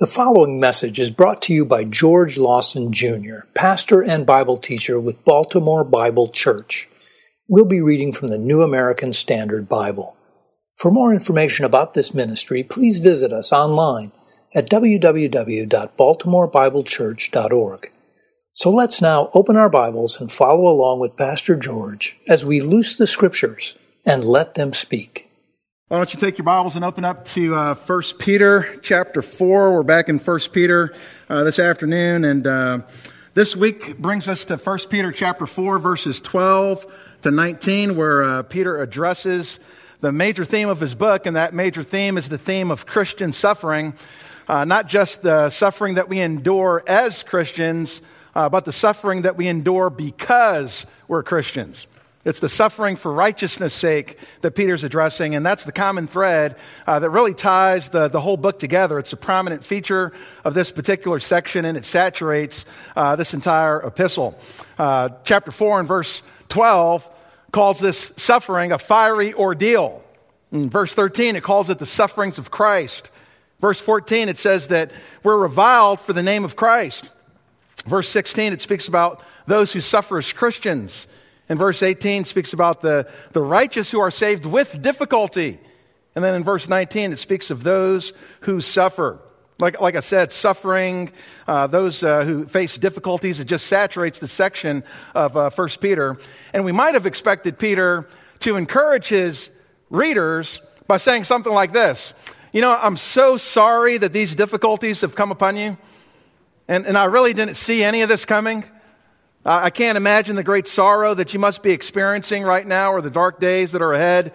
The following message is brought to you by George Lawson Jr., pastor and Bible teacher with Baltimore Bible Church. We'll be reading from the New American Standard Bible. For more information about this ministry, please visit us online at www.baltimorebiblechurch.org. So let's now open our Bibles and follow along with Pastor George as we loose the scriptures and let them speak. Why don't you take your Bibles and open up to uh, 1 Peter chapter 4. We're back in 1 Peter uh, this afternoon, and uh, this week brings us to 1 Peter chapter 4, verses 12 to 19, where uh, Peter addresses the major theme of his book, and that major theme is the theme of Christian suffering. Uh, not just the suffering that we endure as Christians, uh, but the suffering that we endure because we're Christians. It's the suffering for righteousness' sake that Peter's addressing, and that's the common thread uh, that really ties the, the whole book together. It's a prominent feature of this particular section, and it saturates uh, this entire epistle. Uh, chapter 4 and verse 12 calls this suffering a fiery ordeal. In verse 13, it calls it the sufferings of Christ. Verse 14, it says that we're reviled for the name of Christ. Verse 16, it speaks about those who suffer as Christians. In verse 18 speaks about the, the righteous who are saved with difficulty. And then in verse 19, it speaks of those who suffer. Like, like I said, suffering, uh, those uh, who face difficulties, it just saturates the section of uh, 1 Peter. And we might have expected Peter to encourage his readers by saying something like this You know, I'm so sorry that these difficulties have come upon you, and, and I really didn't see any of this coming. I can't imagine the great sorrow that you must be experiencing right now or the dark days that are ahead.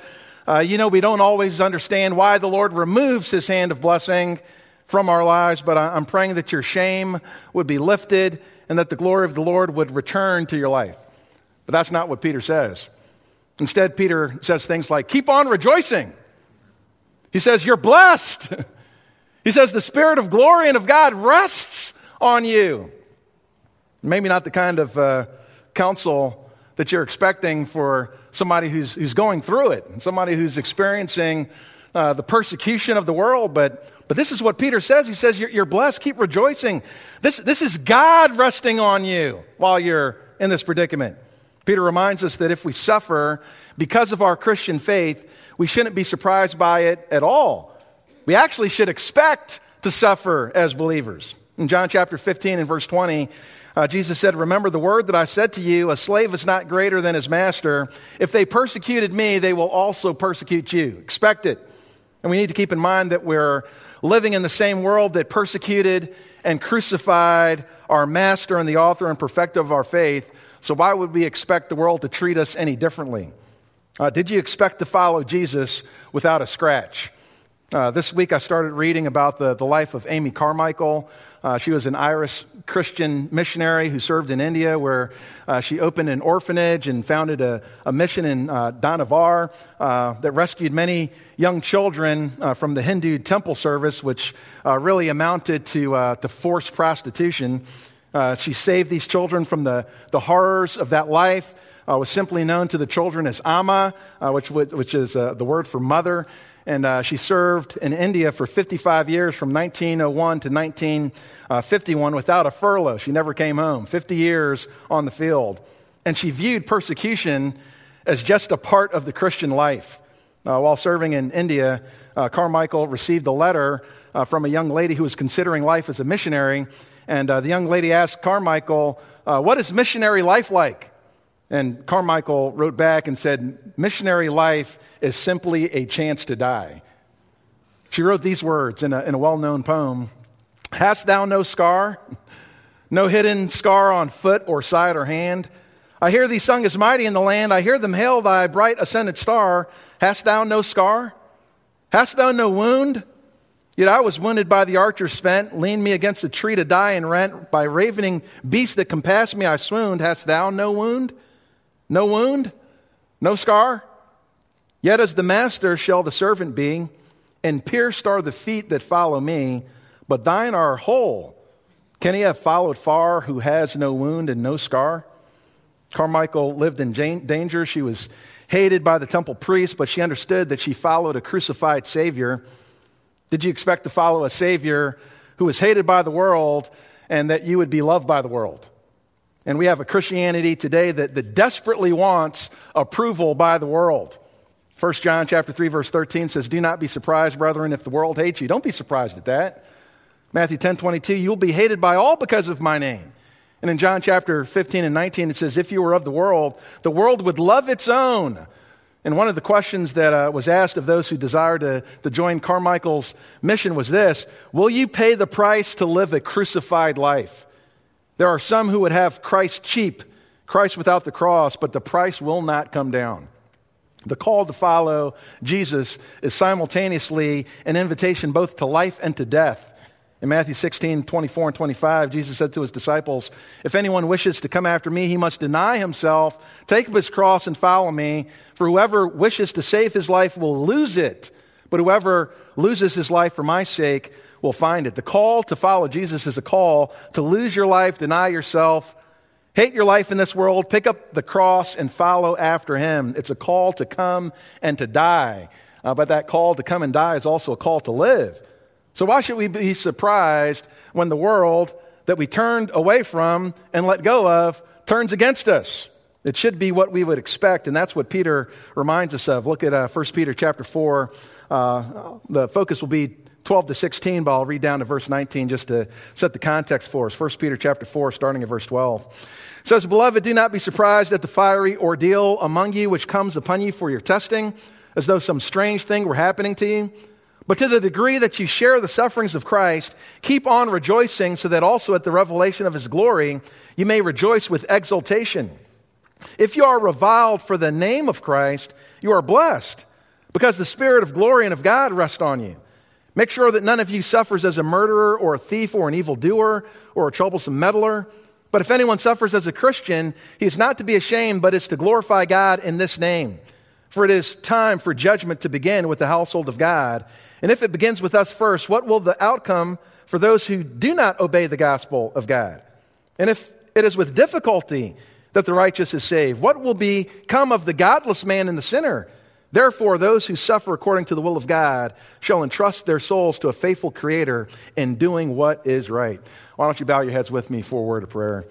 Uh, you know, we don't always understand why the Lord removes his hand of blessing from our lives, but I'm praying that your shame would be lifted and that the glory of the Lord would return to your life. But that's not what Peter says. Instead, Peter says things like, Keep on rejoicing. He says, You're blessed. he says, The Spirit of glory and of God rests on you. Maybe not the kind of uh, counsel that you're expecting for somebody who's, who's going through it, and somebody who's experiencing uh, the persecution of the world. But, but this is what Peter says. He says, you're, you're blessed, keep rejoicing. This, this is God resting on you while you're in this predicament. Peter reminds us that if we suffer because of our Christian faith, we shouldn't be surprised by it at all. We actually should expect to suffer as believers. In John chapter 15 and verse 20, uh, Jesus said, Remember the word that I said to you, a slave is not greater than his master. If they persecuted me, they will also persecute you. Expect it. And we need to keep in mind that we're living in the same world that persecuted and crucified our master and the author and perfecter of our faith. So why would we expect the world to treat us any differently? Uh, did you expect to follow Jesus without a scratch? Uh, this week I started reading about the, the life of Amy Carmichael. Uh, she was an Irish Christian missionary who served in India, where uh, she opened an orphanage and founded a, a mission in uh, uh, that rescued many young children uh, from the Hindu temple service, which uh, really amounted to, to forced prostitution. she saved these children from the, the horrors of that life. was simply known to the children as Amma, which, which is the word for mother and uh, she served in India for 55 years from 1901 to 1951 without a furlough. She never came home, 50 years on the field. And she viewed persecution as just a part of the Christian life. Uh, while serving in India, uh, Carmichael received a letter uh, from a young lady who was considering life as a missionary. And uh, the young lady asked Carmichael, uh, What is missionary life like? And Carmichael wrote back and said, Missionary life is simply a chance to die. She wrote these words in a, in a well known poem Hast thou no scar? No hidden scar on foot or side or hand? I hear thee sung as mighty in the land. I hear them hail thy bright ascended star. Hast thou no scar? Hast thou no wound? Yet I was wounded by the archer spent, leaned me against a tree to die and rent. By ravening beasts that compassed me, I swooned. Hast thou no wound? No wound? No scar? Yet as the master shall the servant be, and pierced are the feet that follow me, but thine are whole. Can he have followed far who has no wound and no scar? Carmichael lived in danger. She was hated by the temple priest, but she understood that she followed a crucified Savior. Did you expect to follow a Savior who was hated by the world and that you would be loved by the world. And we have a Christianity today that, that desperately wants approval by the world. 1 John chapter 3 verse 13 says, "Do not be surprised, brethren, if the world hates you." Don't be surprised at that. Matthew 10:22, "You'll be hated by all because of my name." And in John chapter 15 and 19 it says, "If you were of the world, the world would love its own." And one of the questions that uh, was asked of those who desire to, to join Carmichael's mission was this Will you pay the price to live a crucified life? There are some who would have Christ cheap, Christ without the cross, but the price will not come down. The call to follow Jesus is simultaneously an invitation both to life and to death. In Matthew 16, 24 and 25, Jesus said to his disciples, If anyone wishes to come after me, he must deny himself, take up his cross, and follow me. For whoever wishes to save his life will lose it, but whoever loses his life for my sake will find it. The call to follow Jesus is a call to lose your life, deny yourself, hate your life in this world, pick up the cross, and follow after him. It's a call to come and to die. Uh, but that call to come and die is also a call to live. So, why should we be surprised when the world that we turned away from and let go of turns against us? It should be what we would expect, and that's what Peter reminds us of. Look at uh, 1 Peter chapter 4. Uh, the focus will be 12 to 16, but I'll read down to verse 19 just to set the context for us. 1 Peter chapter 4, starting at verse 12. It says, Beloved, do not be surprised at the fiery ordeal among you which comes upon you for your testing, as though some strange thing were happening to you but to the degree that you share the sufferings of Christ, keep on rejoicing, so that also at the revelation of his glory you may rejoice with exultation. If you are reviled for the name of Christ, you are blessed, because the Spirit of glory and of God rests on you. Make sure that none of you suffers as a murderer or a thief or an evildoer or a troublesome meddler. But if anyone suffers as a Christian, he is not to be ashamed, but is to glorify God in this name. For it is time for judgment to begin with the household of God. And if it begins with us first, what will the outcome for those who do not obey the gospel of God? And if it is with difficulty that the righteous is saved, what will become of the godless man and the sinner? Therefore, those who suffer according to the will of God shall entrust their souls to a faithful Creator in doing what is right. Why don't you bow your heads with me for a word of prayer?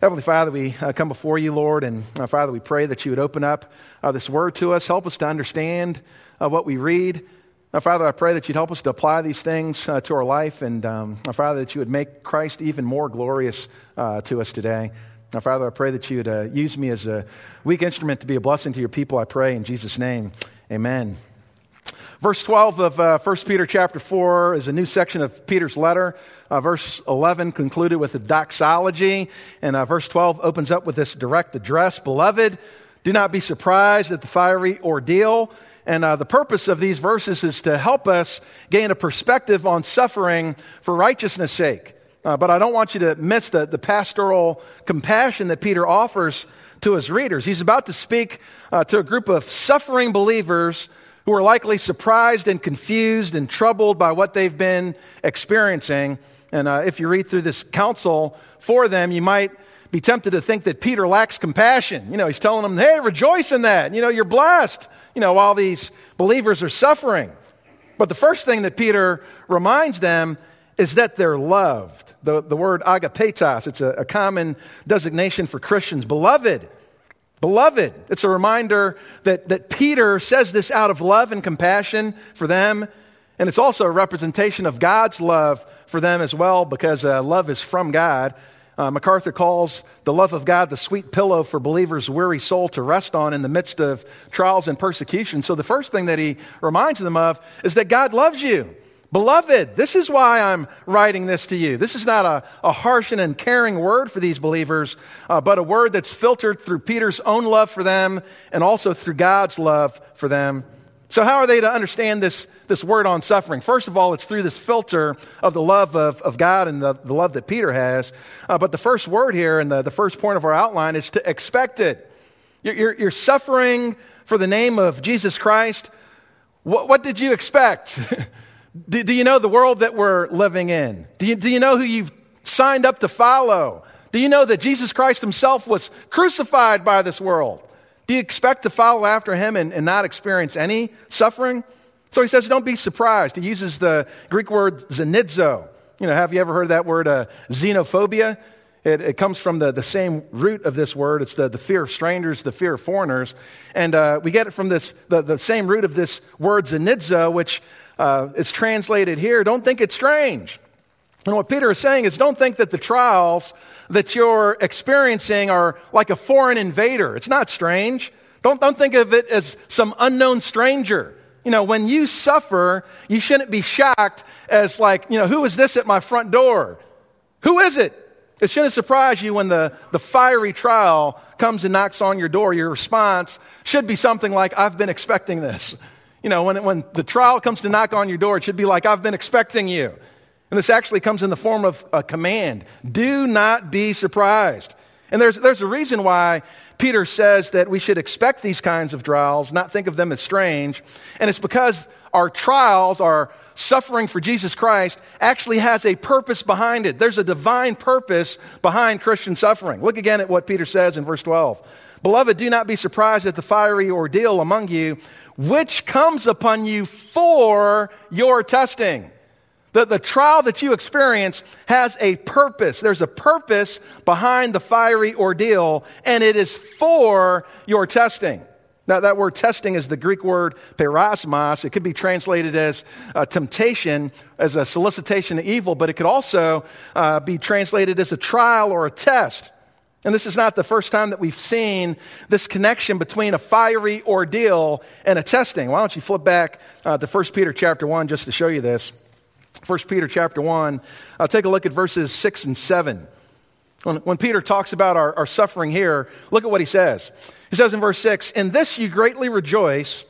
Heavenly Father, we uh, come before you, Lord, and uh, Father, we pray that you would open up uh, this word to us, help us to understand uh, what we read. Now, Father, I pray that you'd help us to apply these things uh, to our life, and um, Father, that you would make Christ even more glorious uh, to us today. Now, Father, I pray that you would uh, use me as a weak instrument to be a blessing to your people. I pray in Jesus' name. Amen. Verse 12 of uh, 1 Peter chapter 4 is a new section of Peter's letter. Uh, verse 11 concluded with a doxology, and uh, verse 12 opens up with this direct address Beloved, do not be surprised at the fiery ordeal and uh, the purpose of these verses is to help us gain a perspective on suffering for righteousness' sake. Uh, but I don't want you to miss the, the pastoral compassion that Peter offers to his readers. He's about to speak uh, to a group of suffering believers who are likely surprised and confused and troubled by what they've been experiencing. And uh, if you read through this counsel for them, you might be tempted to think that Peter lacks compassion. You know, he's telling them, hey, rejoice in that. You know, you're blessed you know, while these believers are suffering. But the first thing that Peter reminds them is that they're loved. The, the word agapetos, it's a, a common designation for Christians. Beloved. Beloved. It's a reminder that, that Peter says this out of love and compassion for them. And it's also a representation of God's love for them as well, because uh, love is from God. Uh, MacArthur calls the love of God the sweet pillow for believers' weary soul to rest on in the midst of trials and persecution. So the first thing that he reminds them of is that God loves you. Beloved, this is why I'm writing this to you. This is not a, a harsh and uncaring word for these believers, uh, but a word that's filtered through Peter's own love for them and also through God's love for them. So, how are they to understand this this word on suffering. First of all, it's through this filter of the love of, of God and the, the love that Peter has. Uh, but the first word here and the, the first point of our outline is to expect it. You're, you're, you're suffering for the name of Jesus Christ. What, what did you expect? do, do you know the world that we're living in? Do you, do you know who you've signed up to follow? Do you know that Jesus Christ himself was crucified by this world? Do you expect to follow after him and, and not experience any suffering? So he says, don't be surprised. He uses the Greek word xenizo. You know, have you ever heard that word uh, xenophobia? It, it, comes from the, the same root of this word. It's the, the fear of strangers, the fear of foreigners. And uh, we get it from this, the, the same root of this word xenizo, which uh, is translated here. Don't think it's strange. And what Peter is saying is don't think that the trials that you're experiencing are like a foreign invader. It's not strange. Don't, don't think of it as some unknown stranger. You know, when you suffer, you shouldn't be shocked as like, you know, who is this at my front door? Who is it? It shouldn't surprise you when the, the fiery trial comes and knocks on your door. Your response should be something like, I've been expecting this. You know, when, when the trial comes to knock on your door, it should be like, I've been expecting you. And this actually comes in the form of a command. Do not be surprised. And there's, there's a reason why Peter says that we should expect these kinds of trials, not think of them as strange. And it's because our trials, our suffering for Jesus Christ, actually has a purpose behind it. There's a divine purpose behind Christian suffering. Look again at what Peter says in verse 12. Beloved, do not be surprised at the fiery ordeal among you, which comes upon you for your testing the, the trial that you experience has a purpose. There's a purpose behind the fiery ordeal, and it is for your testing. Now, that word testing is the Greek word peirasmos. It could be translated as a temptation, as a solicitation of evil, but it could also uh, be translated as a trial or a test. And this is not the first time that we've seen this connection between a fiery ordeal and a testing. Why don't you flip back uh, to 1 Peter chapter 1 just to show you this. 1 Peter chapter 1. I'll take a look at verses 6 and 7. When, when Peter talks about our, our suffering here, look at what he says. He says in verse 6 In this you greatly rejoice,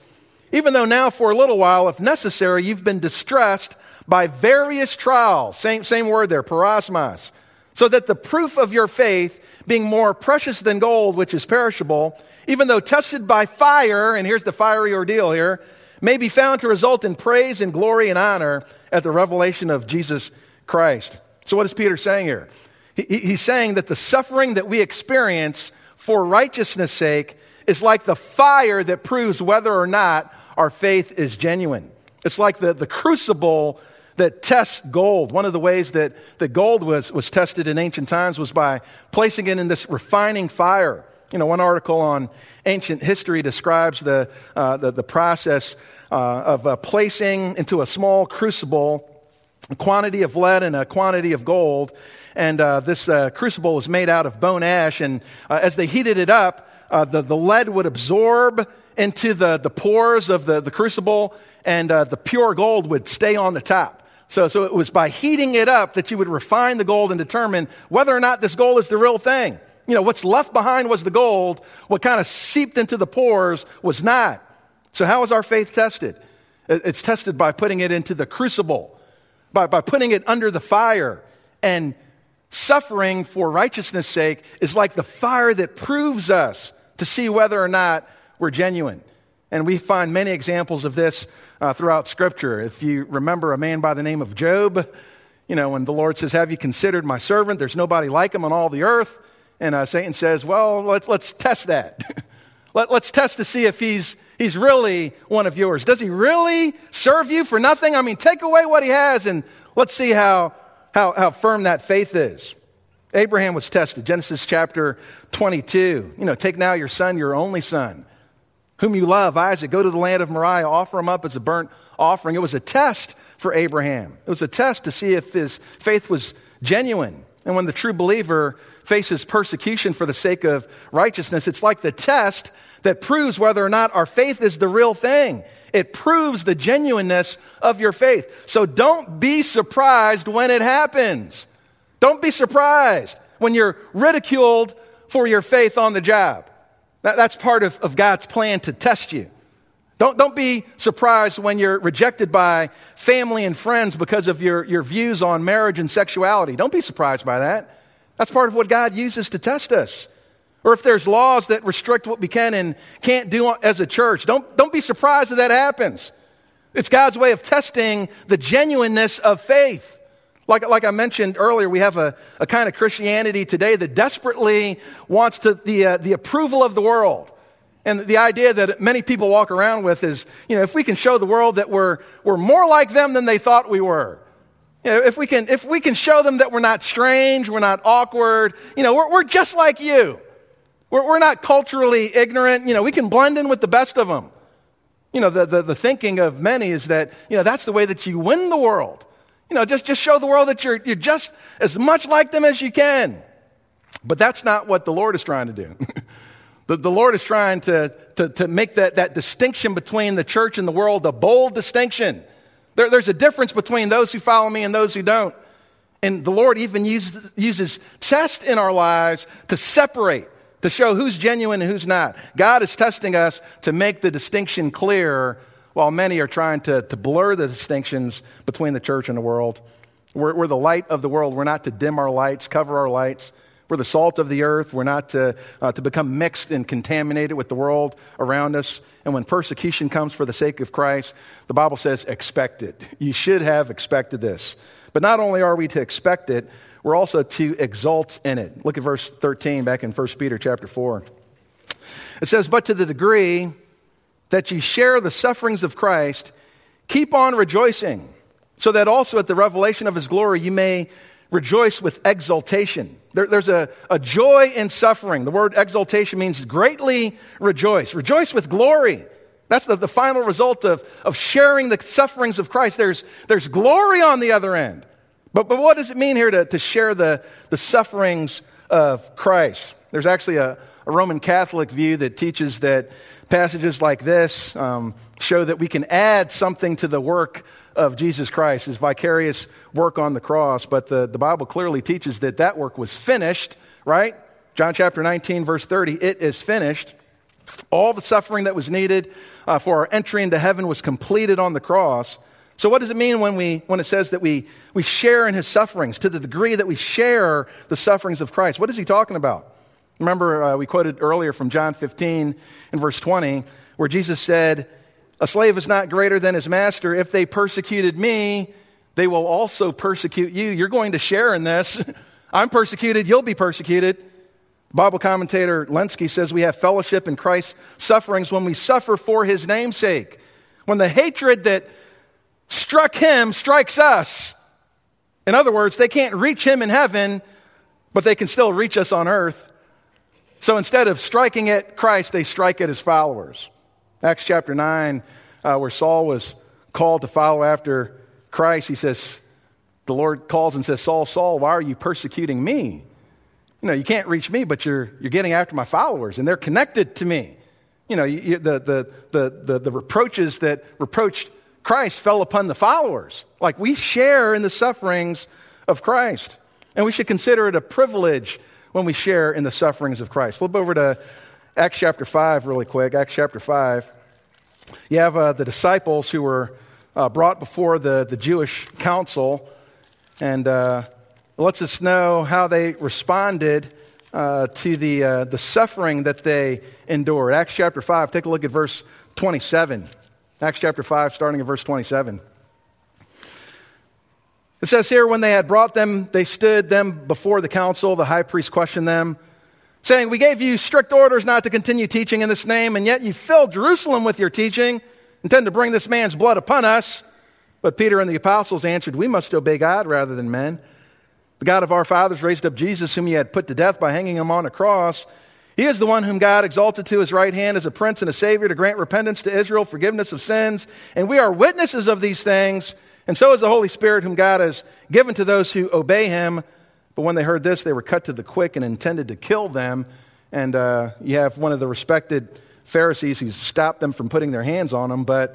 even though now for a little while, if necessary, you've been distressed by various trials. Same, same word there, peirasmos. So that the proof of your faith, being more precious than gold, which is perishable, even though tested by fire, and here's the fiery ordeal here, may be found to result in praise and glory and honor at the revelation of Jesus Christ. So, what is Peter saying here? He, he's saying that the suffering that we experience for righteousness' sake is like the fire that proves whether or not our faith is genuine. It's like the, the crucible that tests gold. One of the ways that, that gold was, was tested in ancient times was by placing it in this refining fire. You know, one article on ancient history describes the, uh, the, the, process uh, of uh, placing into a small crucible a quantity of lead and a quantity of gold. And uh, this uh, crucible was made out of bone ash. And uh, as they heated it up, the, the lead would absorb into the, the pores of the, the crucible, and the pure gold would stay on the top. So, so it was by heating it up that you would refine the gold and determine whether or not this gold is the real thing. You know, what's left behind was the gold. What kind of seeped into the pores was not. So, how is our faith tested? It's tested by putting it into the crucible, by, by putting it under the fire. And suffering for righteousness' sake is like the fire that proves us to see whether or not we're genuine. And we find many examples of this uh, throughout Scripture. If you remember a man by the name of Job, you know, when the Lord says, Have you considered my servant? There's nobody like him on all the earth. And uh, Satan says, Well, let's, let's test that. Let, let's test to see if he's, he's really one of yours. Does he really serve you for nothing? I mean, take away what he has and let's see how, how, how firm that faith is. Abraham was tested. Genesis chapter 22. You know, take now your son, your only son, whom you love, Isaac. Go to the land of Moriah, offer him up as a burnt offering. It was a test for Abraham. It was a test to see if his faith was genuine. And when the true believer faces persecution for the sake of righteousness, it's like the test that proves whether or not our faith is the real thing. It proves the genuineness of your faith. So don't be surprised when it happens. Don't be surprised when you're ridiculed for your faith on the job. That, that's part of, of God's plan to test you. Don't, don't be surprised when you're rejected by family and friends because of your, your views on marriage and sexuality. Don't be surprised by that. That's part of what God uses to test us. Or if there's laws that restrict what we can and can't do as a church, don't, don't be surprised that that happens. It's God's way of testing the genuineness of faith. Like, like I mentioned earlier, we have a, a kind of Christianity today that desperately wants to, the, uh, the approval of the world. And the idea that many people walk around with is, you know, if we can show the world that we're, we're more like them than they thought we were, You know, if we can, if we can show them that we're not strange, we're not awkward, you know, we're, we're just like you. We're, we're not culturally ignorant. You know, we can blend in with the best of them. You know, the, the, the thinking of many is that, you know, that's the way that you win the world. You know, just, just show the world that you're, you're just as much like them as you can. But that's not what the Lord is trying to do. the, the Lord is trying to, to, to make that, that distinction between the church and the world a bold distinction. There, there's a difference between those who follow me and those who don't. And the Lord even uses, uses tests in our lives to separate, to show who's genuine and who's not. God is testing us to make the distinction clear while many are trying to, to blur the distinctions between the church and the world. We're, we're the light of the world. We're not to dim our lights, cover our lights. We're the salt of the earth. We're not to, uh, to become mixed and contaminated with the world around us. And when persecution comes for the sake of Christ, the Bible says, expect it. You should have expected this. But not only are we to expect it, we're also to exult in it. Look at verse 13 back in 1 Peter chapter 4. It says, But to the degree that you share the sufferings of Christ, keep on rejoicing, so that also at the revelation of his glory you may rejoice with exultation. There, there's a, a joy in suffering. The word exultation means greatly rejoice. Rejoice with glory. That's the, the final result of, of sharing the sufferings of Christ. There's, there's glory on the other end. But, but what does it mean here to, to share the, the sufferings of Christ? There's actually a, a Roman Catholic view that teaches that passages like this um, show that we can add something to the work of Jesus Christ, his vicarious work on the cross. But the, the Bible clearly teaches that that work was finished, right? John chapter 19, verse 30, it is finished. All the suffering that was needed uh, for our entry into heaven was completed on the cross. So, what does it mean when, we, when it says that we, we share in his sufferings to the degree that we share the sufferings of Christ? What is he talking about? Remember, uh, we quoted earlier from John 15 and verse 20, where Jesus said, a slave is not greater than his master. If they persecuted me, they will also persecute you. You're going to share in this. I'm persecuted, you'll be persecuted. Bible commentator Lenski says we have fellowship in Christ's sufferings when we suffer for his namesake. When the hatred that struck him strikes us. In other words, they can't reach him in heaven, but they can still reach us on earth. So instead of striking at Christ, they strike at his followers. Acts chapter 9, uh, where Saul was called to follow after Christ, he says, the Lord calls and says, Saul, Saul, why are you persecuting me? You know, you can't reach me, but you're, you're getting after my followers, and they're connected to me. You know, you, the, the, the, the, the reproaches that reproached Christ fell upon the followers. Like we share in the sufferings of Christ. And we should consider it a privilege when we share in the sufferings of Christ. Flip over to Acts chapter 5, really quick. Acts chapter 5. You have uh, the disciples who were uh, brought before the, the Jewish council, and uh, lets us know how they responded uh, to the, uh, the suffering that they endured. Acts chapter 5, take a look at verse 27. Acts chapter 5, starting at verse 27. It says here, when they had brought them, they stood them before the council. The high priest questioned them saying, We gave you strict orders not to continue teaching in this name, and yet you filled Jerusalem with your teaching, intend to bring this man's blood upon us. But Peter and the apostles answered, We must obey God rather than men. The God of our fathers raised up Jesus, whom he had put to death by hanging him on a cross. He is the one whom God exalted to his right hand as a prince and a savior to grant repentance to Israel, forgiveness of sins. And we are witnesses of these things. And so is the Holy Spirit, whom God has given to those who obey him. But when they heard this, they were cut to the quick and intended to kill them. And uh, you have one of the respected Pharisees who stopped them from putting their hands on them, but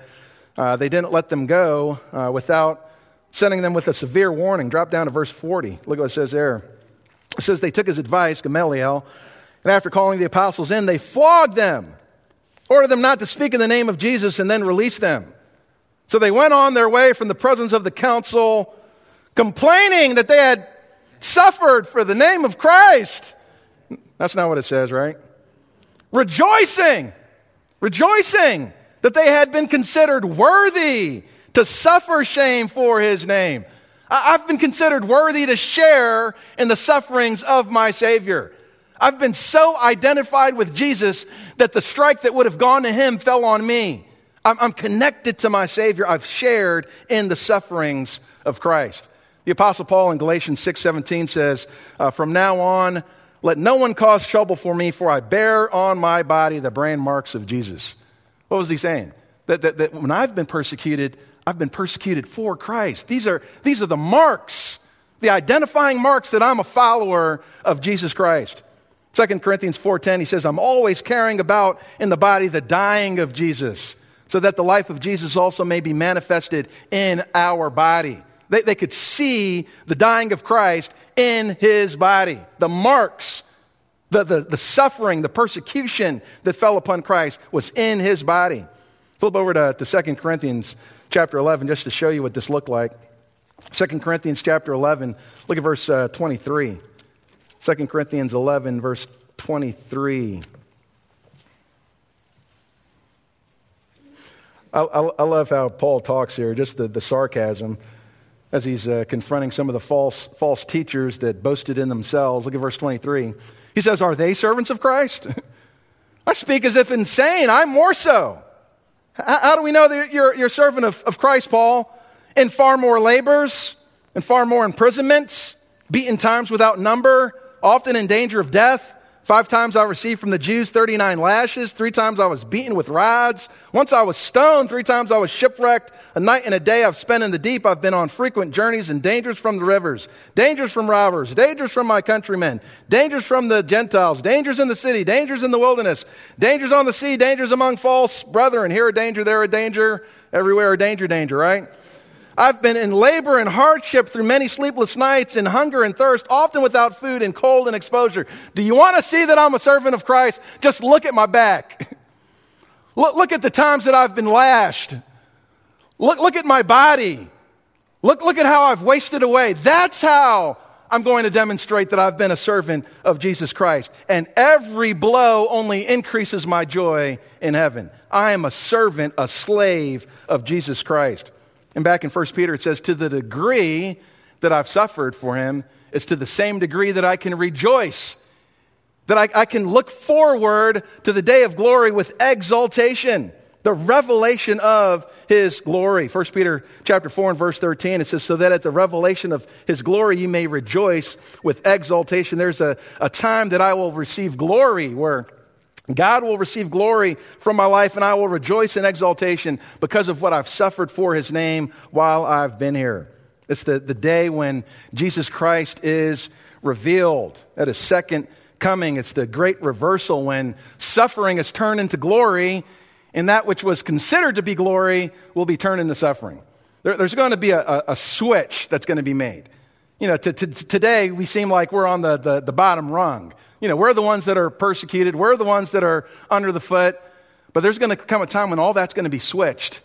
uh, they didn't let them go uh, without sending them with a severe warning. Drop down to verse 40. Look what it says there. It says, They took his advice, Gamaliel, and after calling the apostles in, they flogged them, ordered them not to speak in the name of Jesus, and then released them. So they went on their way from the presence of the council, complaining that they had suffered for the name of Christ. That's not what it says, right? Rejoicing, rejoicing that they had been considered worthy to suffer shame for his name. I've been considered worthy to share in the sufferings of my Savior. I've been so identified with Jesus that the strike that would have gone to him fell on me. I'm, connected to my Savior. I've shared in the sufferings of Christ. The Apostle Paul in Galatians 6:17 says, uh, "From now on, let no one cause trouble for me, for I bear on my body the brand marks of Jesus." What was he saying? That, that, that when I've been persecuted, I've been persecuted for Christ. These are, these are the marks, the identifying marks that I'm a follower of Jesus Christ. 2 Corinthians 4:10 he says I'm always carrying about in the body the dying of Jesus so that the life of Jesus also may be manifested in our body. They, they could see the dying of Christ in his body, the marks, the, the, the suffering, the persecution that fell upon Christ was in his body. Flip over to, to 2 Corinthians chapter 11 just to show you what this looked like. 2 Corinthians chapter 11, look at verse uh, 23. 2 Corinthians 11, verse 23. I, I, love how Paul talks here, just the, the sarcasm as he's uh, confronting some of the false, false teachers that boasted in themselves. Look at verse 23. He says, Are they servants of Christ? I speak as if insane. I'm more so. How, how do we know that you're, you're a servant of, of Christ, Paul? In far more labors, in far more imprisonments, beaten times without number, often in danger of death. Five times I received from the Jews 39 lashes. Three times I was beaten with rods. Once I was stoned. Three times I was shipwrecked. A night and a day I've spent in the deep. I've been on frequent journeys and dangers from the rivers, dangers from robbers, dangers from my countrymen, dangers from the Gentiles, dangers in the city, dangers in the wilderness, dangers on the sea, dangers among false brethren. Here a danger, there a danger, everywhere a danger, danger, right? I've been in labor and hardship through many sleepless nights, in hunger and thirst, often without food and cold and exposure. Do you want to see that I'm a servant of Christ? Just look at my back. look, look at the times that I've been lashed. Look, look at my body. Look, look at how I've wasted away. That's how I'm going to demonstrate that I've been a servant of Jesus Christ. And every blow only increases my joy in heaven. I am a servant, a slave of Jesus Christ. And back in 1 Peter, it says, To the degree that I've suffered for him, it's to the same degree that I can rejoice, that I, I can look forward to the day of glory with exaltation, the revelation of his glory 1 peter chapter 4 and verse 13 it says so that at the revelation of his glory you may rejoice with exaltation. there's a, a time that i will receive glory where God will receive glory from my life, and I will rejoice in exaltation because of what I've suffered for his name while I've been here. It's the, the day when Jesus Christ is revealed at his second coming. It's the great reversal when suffering is turned into glory, and that which was considered to be glory will be turned into suffering. There, there's going to be a, a, a, switch that's going to be made. You know, today we seem like we're on the, the, the bottom rung. You know, we're the ones that are persecuted, we're the ones that are under the foot. But there's going to come a time when all that's going to be switched.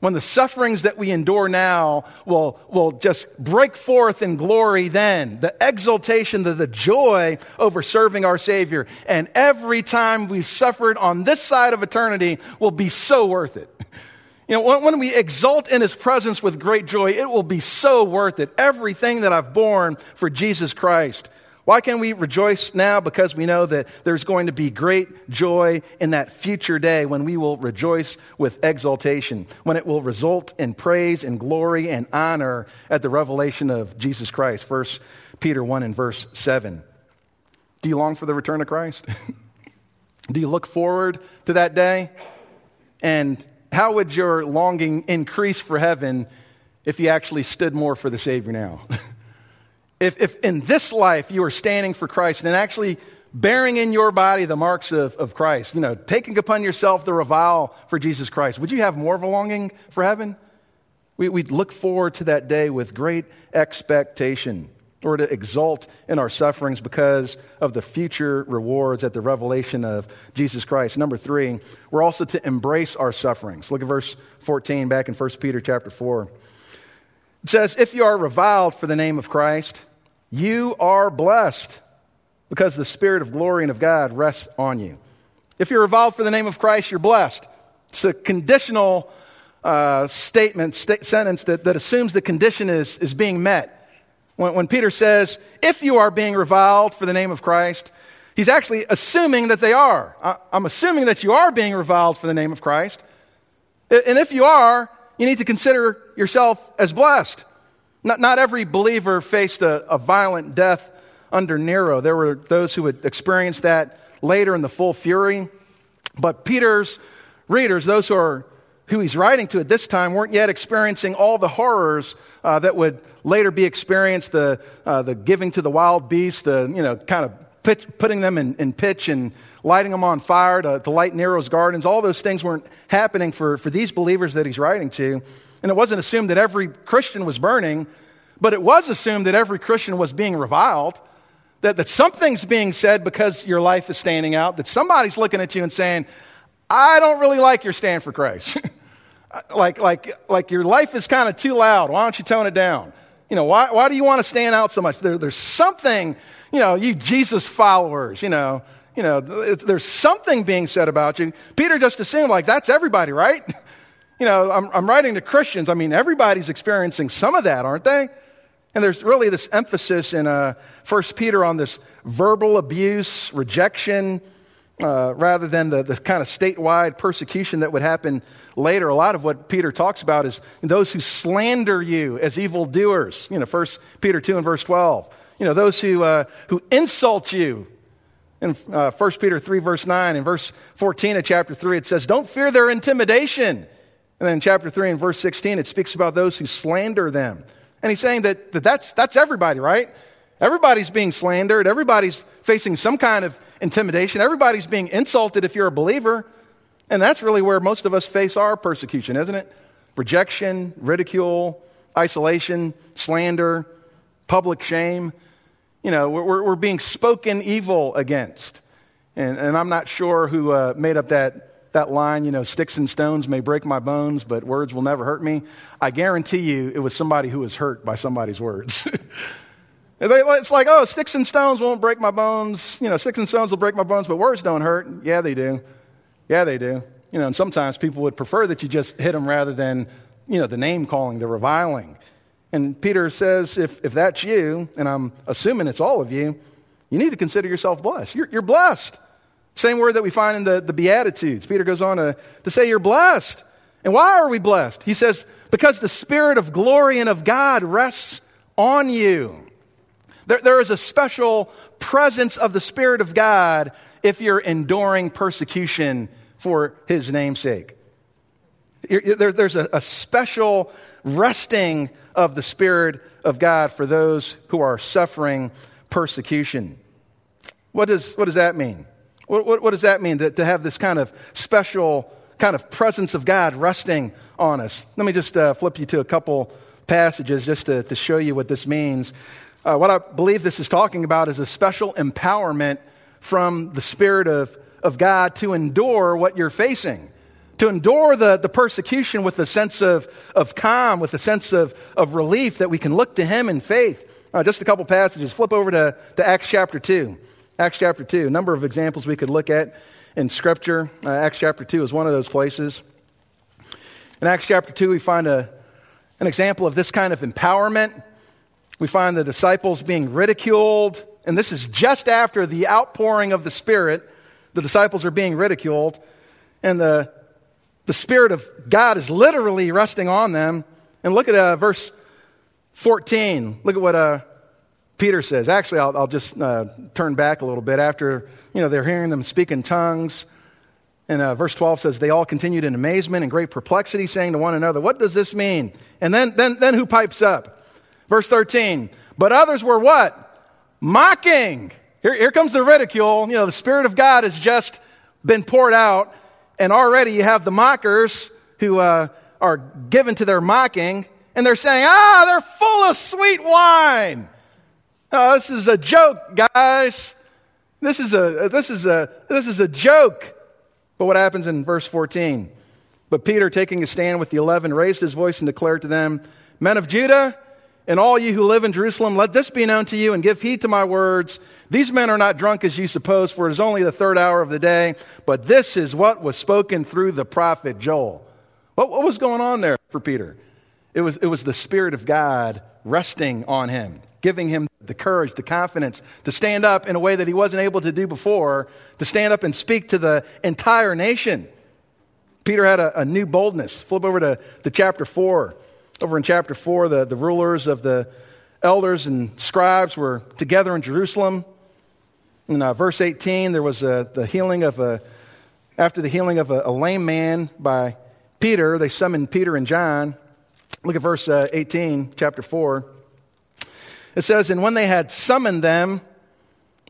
When the sufferings that we endure now will, will just break forth in glory then. The exultation, the, the joy over serving our Savior. And every time we've suffered on this side of eternity will be so worth it. You know, when, when we exult in His presence with great joy, it will be so worth it. Everything that I've borne for Jesus Christ. Why can we rejoice now? Because we know that there's going to be great joy in that future day when we will rejoice with exultation, when it will result in praise and glory and honor at the revelation of Jesus Christ. 1 Peter 1 and verse 7. Do you long for the return of Christ? Do you look forward to that day? And how would your longing increase for heaven if you actually stood more for the Savior now? if, if in this life you are standing for Christ and actually bearing in your body the marks of, of Christ, you know, taking upon yourself the revile for Jesus Christ, would you have more of a longing for heaven? We, would look forward to that day with great expectation or to exult in our sufferings because of the future rewards at the revelation of Jesus Christ. Number three, we're also to embrace our sufferings. Look at verse 14 back in 1 Peter chapter 4. It says, If you are reviled for the name of Christ, you are blessed because the Spirit of glory and of God rests on you. If you're reviled for the name of Christ, you're blessed. It's a conditional uh, statement, st- sentence that, that assumes the condition is, is being met. When, when Peter says, if you are being reviled for the name of Christ, he's actually assuming that they are. I, I'm assuming that you are being reviled for the name of Christ. And if you are, you need to consider yourself as blessed. Not, not every believer faced a, a violent death under Nero. There were those who would experience that later in the full fury. But Peter's readers, those who are who he's writing to at this time, weren't yet experiencing all the horrors uh, that would later be experienced the, uh, the giving to the wild beasts, the, you know, kind of pitch, putting them in, in, pitch and lighting them on fire to, to light Nero's gardens. All those things weren't happening for, for these believers that he's writing to. And it wasn't assumed that every Christian was burning, but it was assumed that every Christian was being reviled, that, that something's being said because your life is standing out, that somebody's looking at you and saying, I don't really like your stand for Christ. like, like, like your life is kind of too loud. Why don't you tone it down? You know, why, why do you want to stand out so much? There, there's something, you know, you Jesus followers, you know, you know, there's something being said about you. Peter just assumed, like, that's everybody, right? You know, I'm, I'm writing to Christians. I mean, everybody's experiencing some of that, aren't they? And there's really this emphasis in uh, 1 Peter on this verbal abuse, rejection, uh, rather than the, the kind of statewide persecution that would happen later. A lot of what Peter talks about is those who slander you as evildoers. You know, 1 Peter 2 and verse 12. You know, those who, uh, who insult you. In uh, 1 Peter 3, verse 9, and verse 14 of chapter 3, it says, Don't fear their intimidation. And then in chapter 3 and verse 16, it speaks about those who slander them. And he's saying that, that that's, that's everybody, right? Everybody's being slandered. Everybody's facing some kind of intimidation. Everybody's being insulted if you're a believer. And that's really where most of us face our persecution, isn't it? Rejection, ridicule, isolation, slander, public shame. You know, we're, we're being spoken evil against. And, and I'm not sure who uh, made up that, that line, you know, sticks and stones may break my bones, but words will never hurt me. I guarantee you it was somebody who was hurt by somebody's words. It's like, oh, sticks and stones won't break my bones. You know, sticks and stones will break my bones, but words don't hurt. Yeah, they do. Yeah, they do. You know, and sometimes people would prefer that you just hit them rather than, you know, the name calling, the reviling. And Peter says, if, if that's you, and I'm assuming it's all of you, you need to consider yourself blessed. You're, you're blessed. Same word that we find in the, the Beatitudes. Peter goes on to, to say, You're blessed. And why are we blessed? He says, Because the Spirit of glory and of God rests on you. There, there is a special presence of the Spirit of God if you're enduring persecution for His namesake. There, there's a, a special resting of the Spirit of God for those who are suffering persecution. What does, what does that mean? What, what, what does that mean to, to have this kind of special kind of presence of God resting on us? Let me just uh, flip you to a couple passages just to, to show you what this means. Uh, what I believe this is talking about is a special empowerment from the Spirit of, of God to endure what you're facing, to endure the, the persecution with a sense of, of calm, with a sense of, of relief that we can look to Him in faith. Uh, just a couple passages. Flip over to, to Acts chapter 2. Acts chapter 2. A number of examples we could look at in Scripture. Uh, Acts chapter 2 is one of those places. In Acts chapter 2, we find a, an example of this kind of empowerment we find the disciples being ridiculed, and this is just after the outpouring of the Spirit. The disciples are being ridiculed, and the, the Spirit of God is literally resting on them. And look at uh, verse 14. Look at what uh, Peter says. Actually, I'll, I'll just uh, turn back a little bit. After, you know, they're hearing them speak in tongues. And uh, verse 12 says, They all continued in amazement and great perplexity, saying to one another, What does this mean? And then, then, then who pipes up? Verse 13. But others were what? Mocking. Here, here comes the ridicule. You know, the Spirit of God has just been poured out, and already you have the mockers who uh, are given to their mocking, and they're saying, ah, they're full of sweet wine. Oh, this is a joke, guys. This is a, this is a, this is a joke. But what happens in verse 14? But Peter, taking a stand with the eleven, raised his voice and declared to them, Men of Judah, and all you who live in Jerusalem, let this be known to you and give heed to my words. These men are not drunk as you suppose, for it is only the third hour of the day. But this is what was spoken through the prophet Joel. What, what was going on there for Peter? It was, it was the Spirit of God resting on him, giving him the courage, the confidence to stand up in a way that he wasn't able to do before, to stand up and speak to the entire nation. Peter had a, a new boldness. Flip over to, to chapter 4 Over in chapter 4, the, the rulers of the elders and scribes were together in Jerusalem. In uh, verse 18, there was a, the healing of a, after the healing of a, a, lame man by Peter, they summoned Peter and John. Look at verse uh, 18, chapter 4. It says, And when they had summoned them,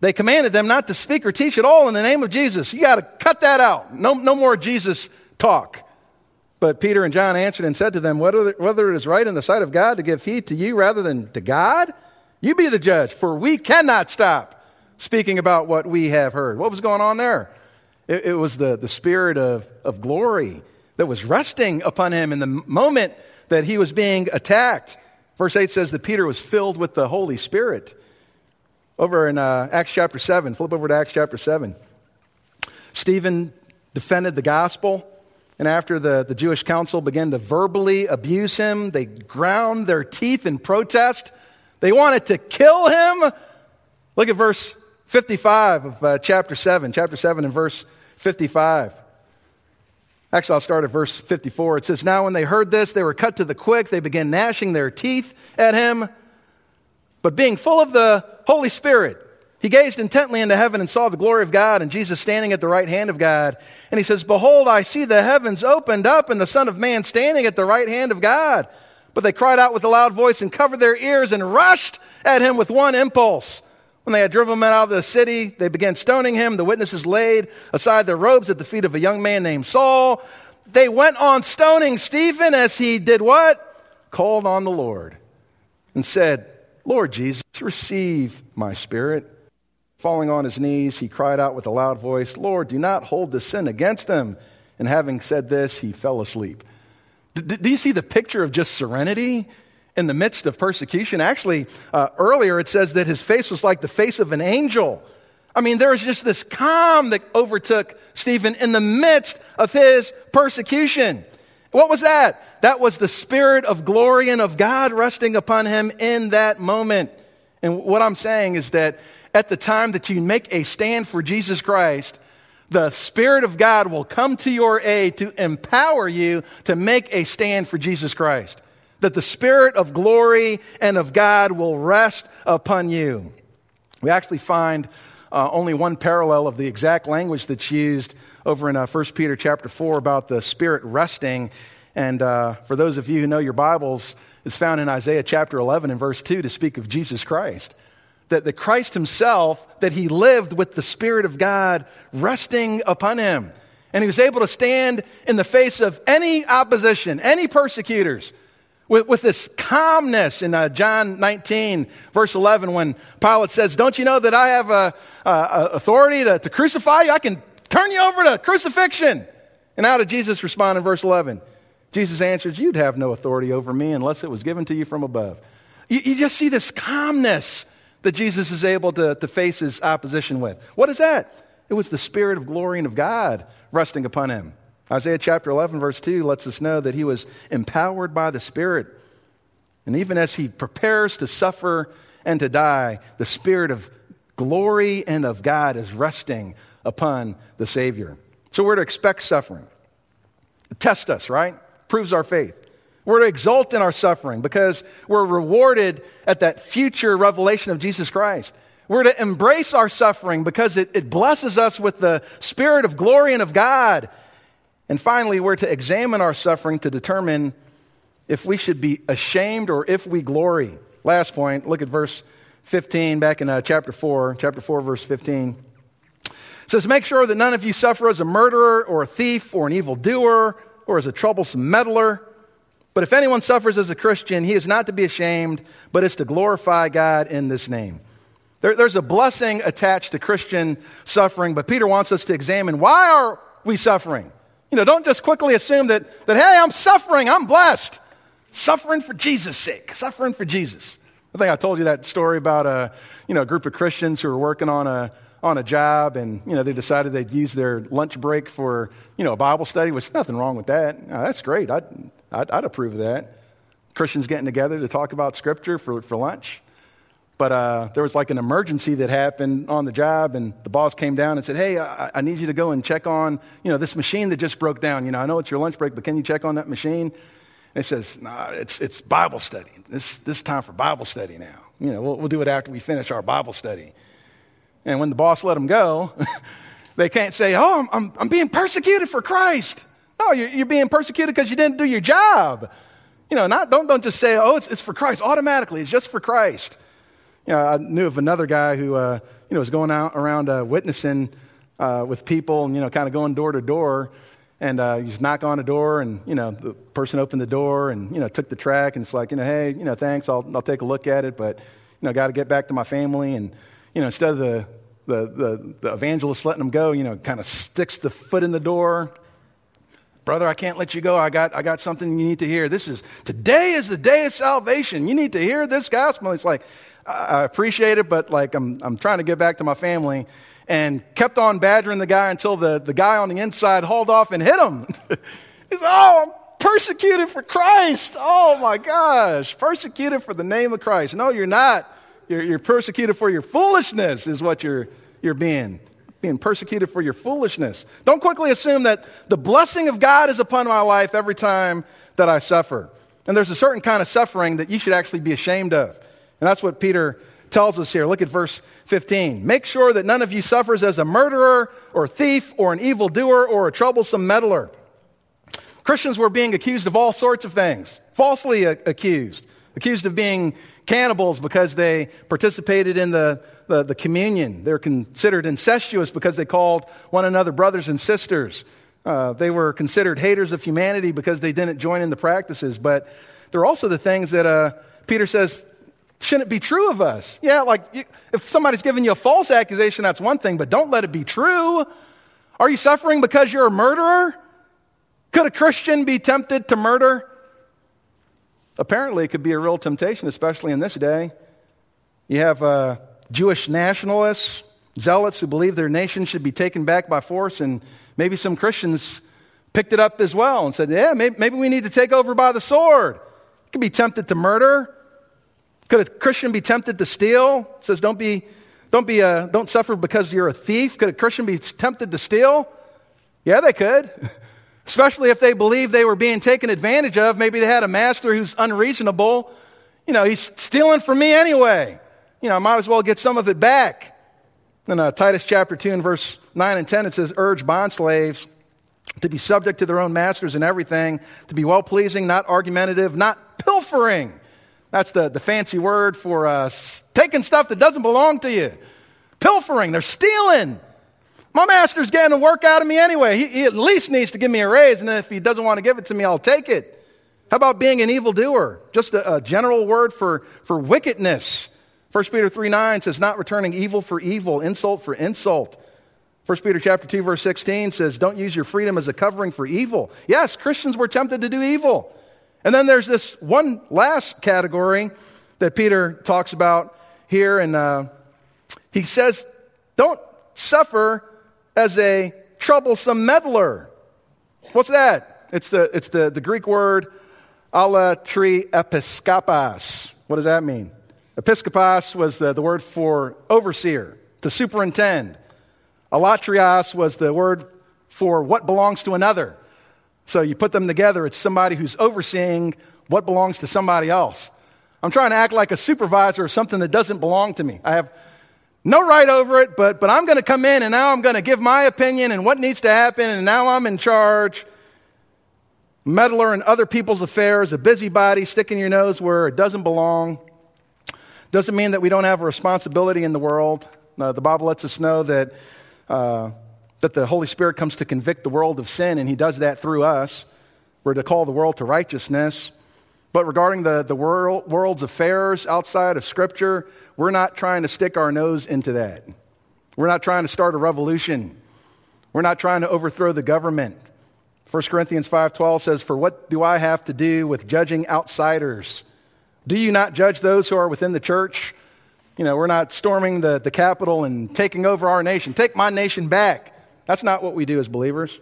they commanded them not to speak or teach at all in the name of Jesus. You got to cut that out. No, no more Jesus talk. But Peter and John answered and said to them, whether, whether it is right in the sight of God to give heed to you rather than to God, you be the judge, for we cannot stop speaking about what we have heard. What was going on there? It, it was the, the spirit of, of glory that was resting upon him in the moment that he was being attacked. Verse 8 says that Peter was filled with the Holy Spirit. Over in uh, Acts chapter 7, flip over to Acts chapter 7. Stephen defended the gospel, and after the, the Jewish council began to verbally abuse him, they ground their teeth in protest. They wanted to kill him. Look at verse 55 of uh, chapter 7, chapter 7 and verse 55. Actually, I'll start at verse 54. It says, Now when they heard this, they were cut to the quick. They began gnashing their teeth at him. But being full of the Holy Spirit, he gazed intently into heaven and saw the glory of God and Jesus standing at the right hand of God. And he says, Behold, I see the heavens opened up and the Son of Man standing at the right hand of God. But they cried out with a loud voice and covered their ears and rushed at him with one impulse. When they had driven him out of the city, they began stoning him. The witnesses laid aside their robes at the feet of a young man named Saul. They went on stoning Stephen as he did what? Called on the Lord and said, Lord Jesus, receive my spirit. Falling on his knees, he cried out with a loud voice, Lord, do not hold the sin against them. And having said this, he fell asleep. D- do you see the picture of just serenity in the midst of persecution? Actually, uh, earlier it says that his face was like the face of an angel. I mean, there was just this calm that overtook Stephen in the midst of his persecution. What was that? That was the spirit of glory and of God resting upon him in that moment. And what I'm saying is that at the time that you make a stand for Jesus Christ, the Spirit of God will come to your aid to empower you to make a stand for Jesus Christ. That the Spirit of glory and of God will rest upon you. We actually find uh, only one parallel of the exact language that's used over in uh, 1 Peter chapter 4 about the Spirit resting and uh, for those of you who know your Bibles, it's found in Isaiah chapter 11 and verse 2 to speak of Jesus Christ. That the Christ himself, that he lived with the Spirit of God resting upon him. And he was able to stand in the face of any opposition, any persecutors, with, with this calmness in uh, John 19, verse 11, when Pilate says, Don't you know that I have a, a, a authority to, to crucify you? I can turn you over to crucifixion. And how did Jesus respond in verse 11? Jesus answers, You'd have no authority over me unless it was given to you from above. You, you just see this calmness that Jesus is able to, to face his opposition with. What is that? It was the Spirit of glory and of God resting upon him. Isaiah chapter 11, verse 2 lets us know that he was empowered by the Spirit. And even as he prepares to suffer and to die, the Spirit of glory and of God is resting upon the Savior. So we're to expect suffering. Test us, right? proves our faith. We're to exult in our suffering because we're rewarded at that future revelation of Jesus Christ. We're to embrace our suffering because it, it blesses us with the spirit of glory and of God. And finally, we're to examine our suffering to determine if we should be ashamed or if we glory. Last point, look at verse 15 back in uh, chapter 4, chapter 4, verse 15. It says, Make sure that none of you suffer as a murderer or a thief or an evildoer or as a troublesome meddler. But if anyone suffers as a Christian, he is not to be ashamed, but is to glorify God in this name. There, there's a blessing attached to Christian suffering, but Peter wants us to examine why are we suffering? You know, don't just quickly assume that, that hey, I'm suffering, I'm blessed. Suffering for Jesus' sake, suffering for Jesus. I think I told you that story about a, you know, a group of Christians who were working on a, on a job and you know they decided they'd use their lunch break for you know a bible study which nothing wrong with that oh, that's great I'd, I'd, I'd, approve of that christians getting together to talk about scripture for, for lunch but uh, there was like an emergency that happened on the job and the boss came down and said hey I, I need you to go and check on you know this machine that just broke down you know i know it's your lunch break but can you check on that machine And he says, nah, it's, it's Bible study. This, this is time for Bible study now. You know, we'll, we'll do it after we finish our Bible study. And when the boss let him go, they can't say, oh, I'm, I'm, I'm being persecuted for Christ. No, you're, you're being persecuted because you didn't do your job. You know, not, don't, don't just say, oh, it's, it's for Christ. Automatically, it's just for Christ. You know, I knew of another guy who, uh, you know, was going out around uh, witnessing uh, with people and, you know, kind of going door to door. And uh, you just knock on a door, and you know the person opened the door, and you know took the track, and it's like, you know, hey, you know, thanks, I'll I'll take a look at it, but you know, got to get back to my family, and you know, instead of the the the, the evangelist letting them go, you know, kind of sticks the foot in the door. Brother, I can't let you go. I got I got something you need to hear. This is today is the day of salvation. You need to hear this gospel. It's like I appreciate it, but like I'm I'm trying to get back to my family and kept on badgering the guy until the, the guy on the inside hauled off and hit him. He's, oh, I'm persecuted for Christ. Oh my gosh, persecuted for the name of Christ. No, you're not. You're, you're persecuted for your foolishness, is what you're, you're being. Being persecuted for your foolishness. Don't quickly assume that the blessing of God is upon my life every time that I suffer. And there's a certain kind of suffering that you should actually be ashamed of. And that's what Peter tells us here. Look at verse 15. Make sure that none of you suffers as a murderer or thief or an evildoer or a troublesome meddler. Christians were being accused of all sorts of things, falsely accused, accused of being cannibals because they participated in the, the, the communion. They're considered incestuous because they called one another brothers and sisters. Uh, they were considered haters of humanity because they didn't join in the practices. But there are also the things that uh, Peter says shouldn't it be true of us. Yeah, like if somebody's giving you a false accusation, that's one thing, but don't let it be true. Are you suffering because you're a murderer? Could a Christian be tempted to murder? Apparently, it could be a real temptation, especially in this day. You have uh, Jewish nationalists, zealots who believe their nation should be taken back by force, and maybe some Christians picked it up as well and said, Yeah, maybe, maybe we need to take over by the sword. You could be tempted to murder. Could a Christian be tempted to steal? It says, don't be, don't be, a, don't suffer because you're a thief. Could a Christian be tempted to steal? Yeah, they could. Especially if they believe they were being taken advantage of. Maybe they had a master who's unreasonable. You know, he's stealing from me anyway. You know, I might as well get some of it back. In uh, Titus chapter 2 and verse 9 and 10, it says, Urge bond slaves to be subject to their own masters in everything, to be well pleasing, not argumentative, not pilfering that's the, the fancy word for uh, taking stuff that doesn't belong to you. Pilfering, they're stealing. My master's getting a work out of me anyway. He, he, at least needs to give me a raise, and if he doesn't want to give it to me, I'll take it. How about being an evildoer? Just a, a general word for, for wickedness. 1 Peter 3 9 says, not returning evil for evil, insult for insult. 1 Peter chapter 2, verse 16 says, Don't use your freedom as a covering for evil. Yes, Christians were tempted to do evil. And then there's this one last category that Peter talks about here, and uh, he says, Don't suffer as a troublesome meddler. What's that? It's the, it's the, the Greek word tri episkopos. What does that mean? Episkopos was the, the word for overseer, to superintend. Allotrios was the word for what belongs to another. So you put them together, it's somebody who's overseeing what belongs to somebody else. I'm trying to act like a supervisor of something that doesn't belong to me. I have no right over it, but, but I'm going to come in and now I'm going to give my opinion and what needs to happen, and now I'm in charge. Meddler in other people's affairs, a busybody, sticking your nose where it doesn't belong. Doesn't mean that we don't have a responsibility in the world. No, the Bible lets us know that uh, that the Holy Spirit comes to convict the world of sin, and He does that through us. We're to call the world to righteousness. But regarding the, the world, world's affairs outside of Scripture, we're not trying to stick our nose into that. We're not trying to start a revolution. We're not trying to overthrow the government. 1 Corinthians 5:12 says, "For what do I have to do with judging outsiders? Do you not judge those who are within the church?" You know, we're not storming the, the Capitol and taking over our nation. Take my nation back. That's not what we do as believers.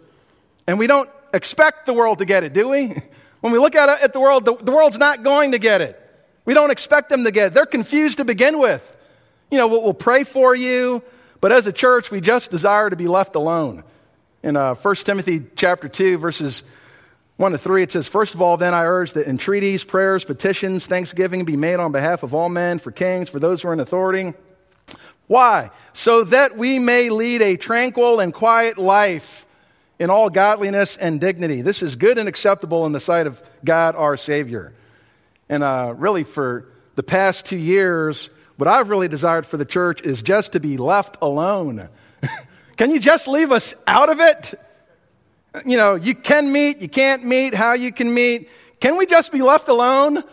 And we don't expect the world to get it, do we? When we look at, at the world, the, the world's not going to get it. We don't expect them to get it. They're confused to begin with. You know, we'll, we'll pray for you, but as a church, we just desire to be left alone. In uh, 1 Timothy chapter 2, verses 1 to 3, it says, First of all, then I urge that entreaties, prayers, petitions, thanksgiving be made on behalf of all men, for kings, for those who are in authority. Why? So that we may lead a tranquil and quiet life in all godliness and dignity. This is good and acceptable in the sight of God our Savior. And uh, really, for the past two years, what I've really desired for the church is just to be left alone. Can you just leave us out of it? You know, you can meet, you can't meet, how you can meet. Can we just be left alone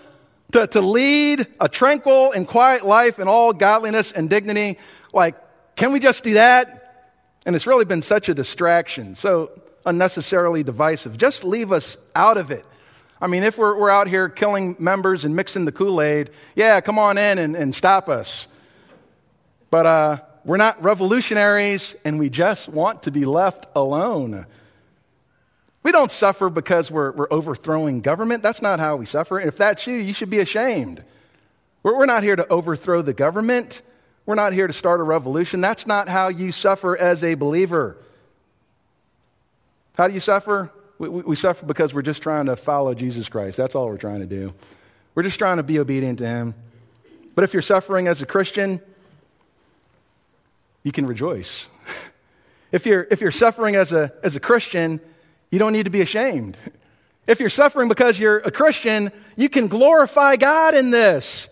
to, to lead a tranquil and quiet life in all godliness and dignity? Like, can we just do that? And it's really been such a distraction, so unnecessarily divisive. Just leave us out of it. I mean, if we're, we're out here killing members and mixing the Kool Aid, yeah, come on in and, and stop us. But uh, we're not revolutionaries, and we just want to be left alone. We don't suffer because we're, we're overthrowing government. That's not how we suffer. If that's you, you should be ashamed. We're, we're not here to overthrow the government. We're not here to start a revolution. That's not how you suffer as a believer. How do you suffer? We, we, we, suffer because we're just trying to follow Jesus Christ. That's all we're trying to do. We're just trying to be obedient to Him. But if you're suffering as a Christian, you can rejoice. if, you're, if you're suffering as a, as a Christian, you don't need to be ashamed. If you're suffering because you're a Christian, you can glorify God in this.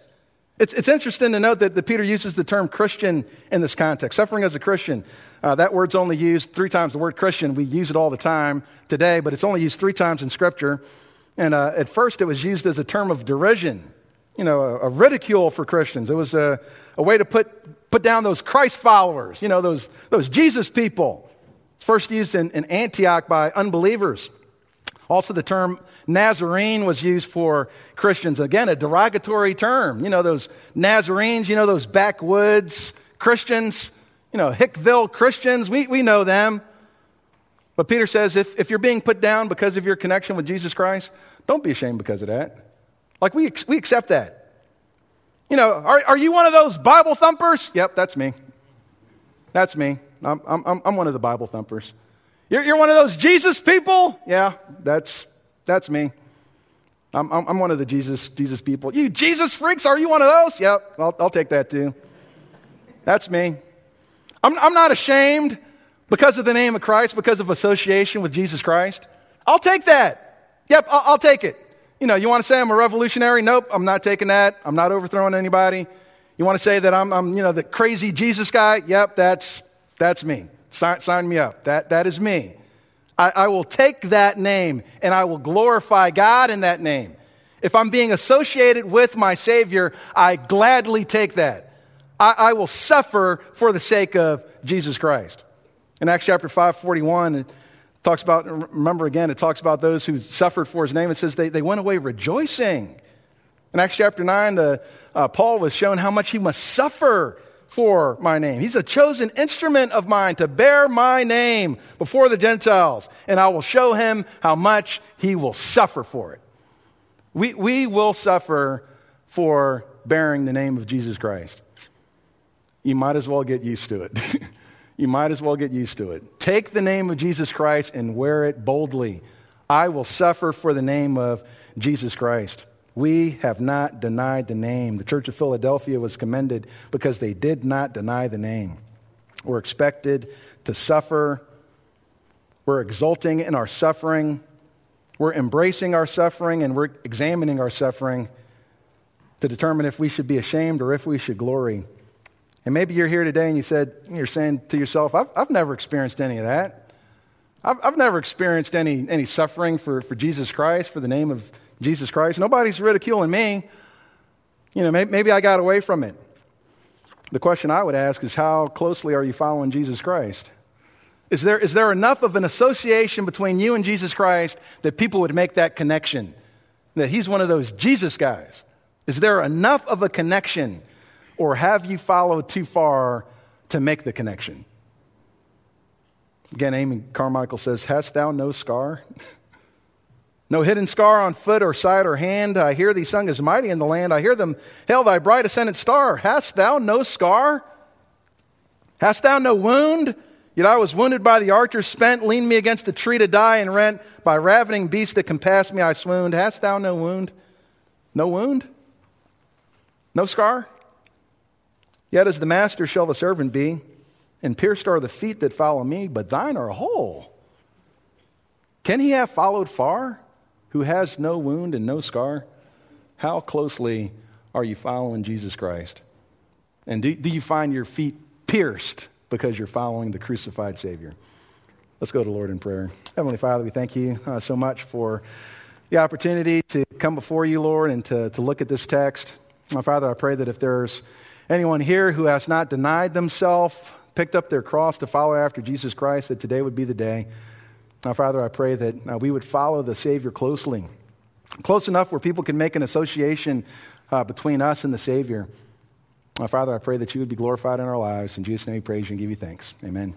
It's, it's interesting to note that, that Peter uses the term Christian in this context, suffering as a Christian. Uh, that word's only used three times. The word Christian, we use it all the time today, but it's only used three times in Scripture. And uh, at first, it was used as a term of derision, you know, a, a ridicule for Christians. It was a, a way to put, put down those Christ followers, you know, those, those Jesus people. First used in, in Antioch by unbelievers. Also, the term Nazarene was used for Christians. Again, a derogatory term. You know, those Nazarenes, you know, those backwoods Christians, you know, Hickville Christians, we, we know them. But Peter says if, if you're being put down because of your connection with Jesus Christ, don't be ashamed because of that. Like, we, we accept that. You know, are, are you one of those Bible thumpers? Yep, that's me. That's me. I'm, I'm, I'm one of the Bible thumpers. You're, you're one of those Jesus people? Yeah, that's, that's me. I'm, I'm, I'm one of the Jesus, Jesus people. You Jesus freaks, are you one of those? Yep, I'll, I'll take that too. That's me. I'm, I'm not ashamed because of the name of Christ, because of association with Jesus Christ. I'll take that. Yep, I'll, I'll take it. You know, you want to say I'm a revolutionary? Nope, I'm not taking that. I'm not overthrowing anybody. You want to say that I'm, I'm you know, the crazy Jesus guy? Yep, that's, that's me. Sign, sign me up. That, that is me. I, I will take that name and I will glorify God in that name. If I'm being associated with my Savior, I gladly take that. I, I, will suffer for the sake of Jesus Christ. In Acts chapter 5, 41, it talks about, remember again, it talks about those who suffered for his name. It says they, they went away rejoicing. In Acts chapter 9, the, uh, Paul was shown how much he must suffer for my name. He's a chosen instrument of mine to bear my name before the Gentiles, and I will show him how much he will suffer for it. We, we will suffer for bearing the name of Jesus Christ. You might as well get used to it. you might as well get used to it. Take the name of Jesus Christ and wear it boldly. I will suffer for the name of Jesus Christ. We have not denied the name. The Church of Philadelphia was commended because they did not deny the name. We're expected to suffer. We're exulting in our suffering. We're embracing our suffering and we're examining our suffering to determine if we should be ashamed or if we should glory. And maybe you're here today and you said, you're saying to yourself, I've, I've never experienced any of that. I've, I've never experienced any, any suffering for, for Jesus Christ, for the name of Jesus Christ. Nobody's ridiculing me. You know, maybe, maybe I got away from it. The question I would ask is how closely are you following Jesus Christ? Is there, is there enough of an association between you and Jesus Christ that people would make that connection? That he's one of those Jesus guys? Is there enough of a connection? Or have you followed too far to make the connection? Again, Amy Carmichael says, Hast thou no scar? No hidden scar on foot or side or hand. I hear thee sung as mighty in the land. I hear them hail thy bright ascendant star. Hast thou no scar? Hast thou no wound? Yet I was wounded by the archer, spent, leaned me against the tree to die, and rent by ravening beasts that compassed me. I swooned. Hast thou no wound? No wound? No scar? Yet as the master shall the servant be, and pierced are the feet that follow me, but thine are whole. Can he have followed far, who has no wound and no scar? How closely are you following Jesus Christ? And do, do you find your feet pierced because you're following the crucified Savior? Let's go to Lord in prayer. Heavenly Father, we thank you uh, so much for the opportunity to come before you, Lord, and to, to look at this text. My Father, I pray that if there's anyone here who has not denied themselves, picked up their cross to follow after Jesus Christ, that today would be the day. Now, Father, I pray that uh, we would follow the Savior closely, close enough where people can make an association uh, between us and the Savior. My Father, I pray that you would be glorified in our lives. In Jesus' name we praise you and give you thanks. Amen.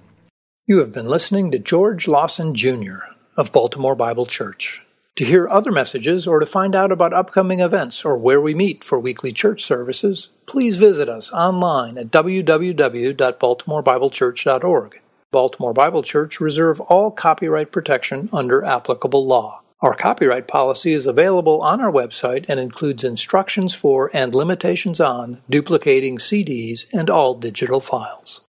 You have been listening to George Lawson Jr. of Baltimore Bible Church. To hear other messages or to find out about upcoming events or where we meet for weekly church services, please visit us online at www.baltimorebiblechurch.org. Baltimore Bible Church reserve all copyright protection under applicable law. Our copyright policy is available on our website and includes instructions for and limitations on duplicating CDs and all digital files.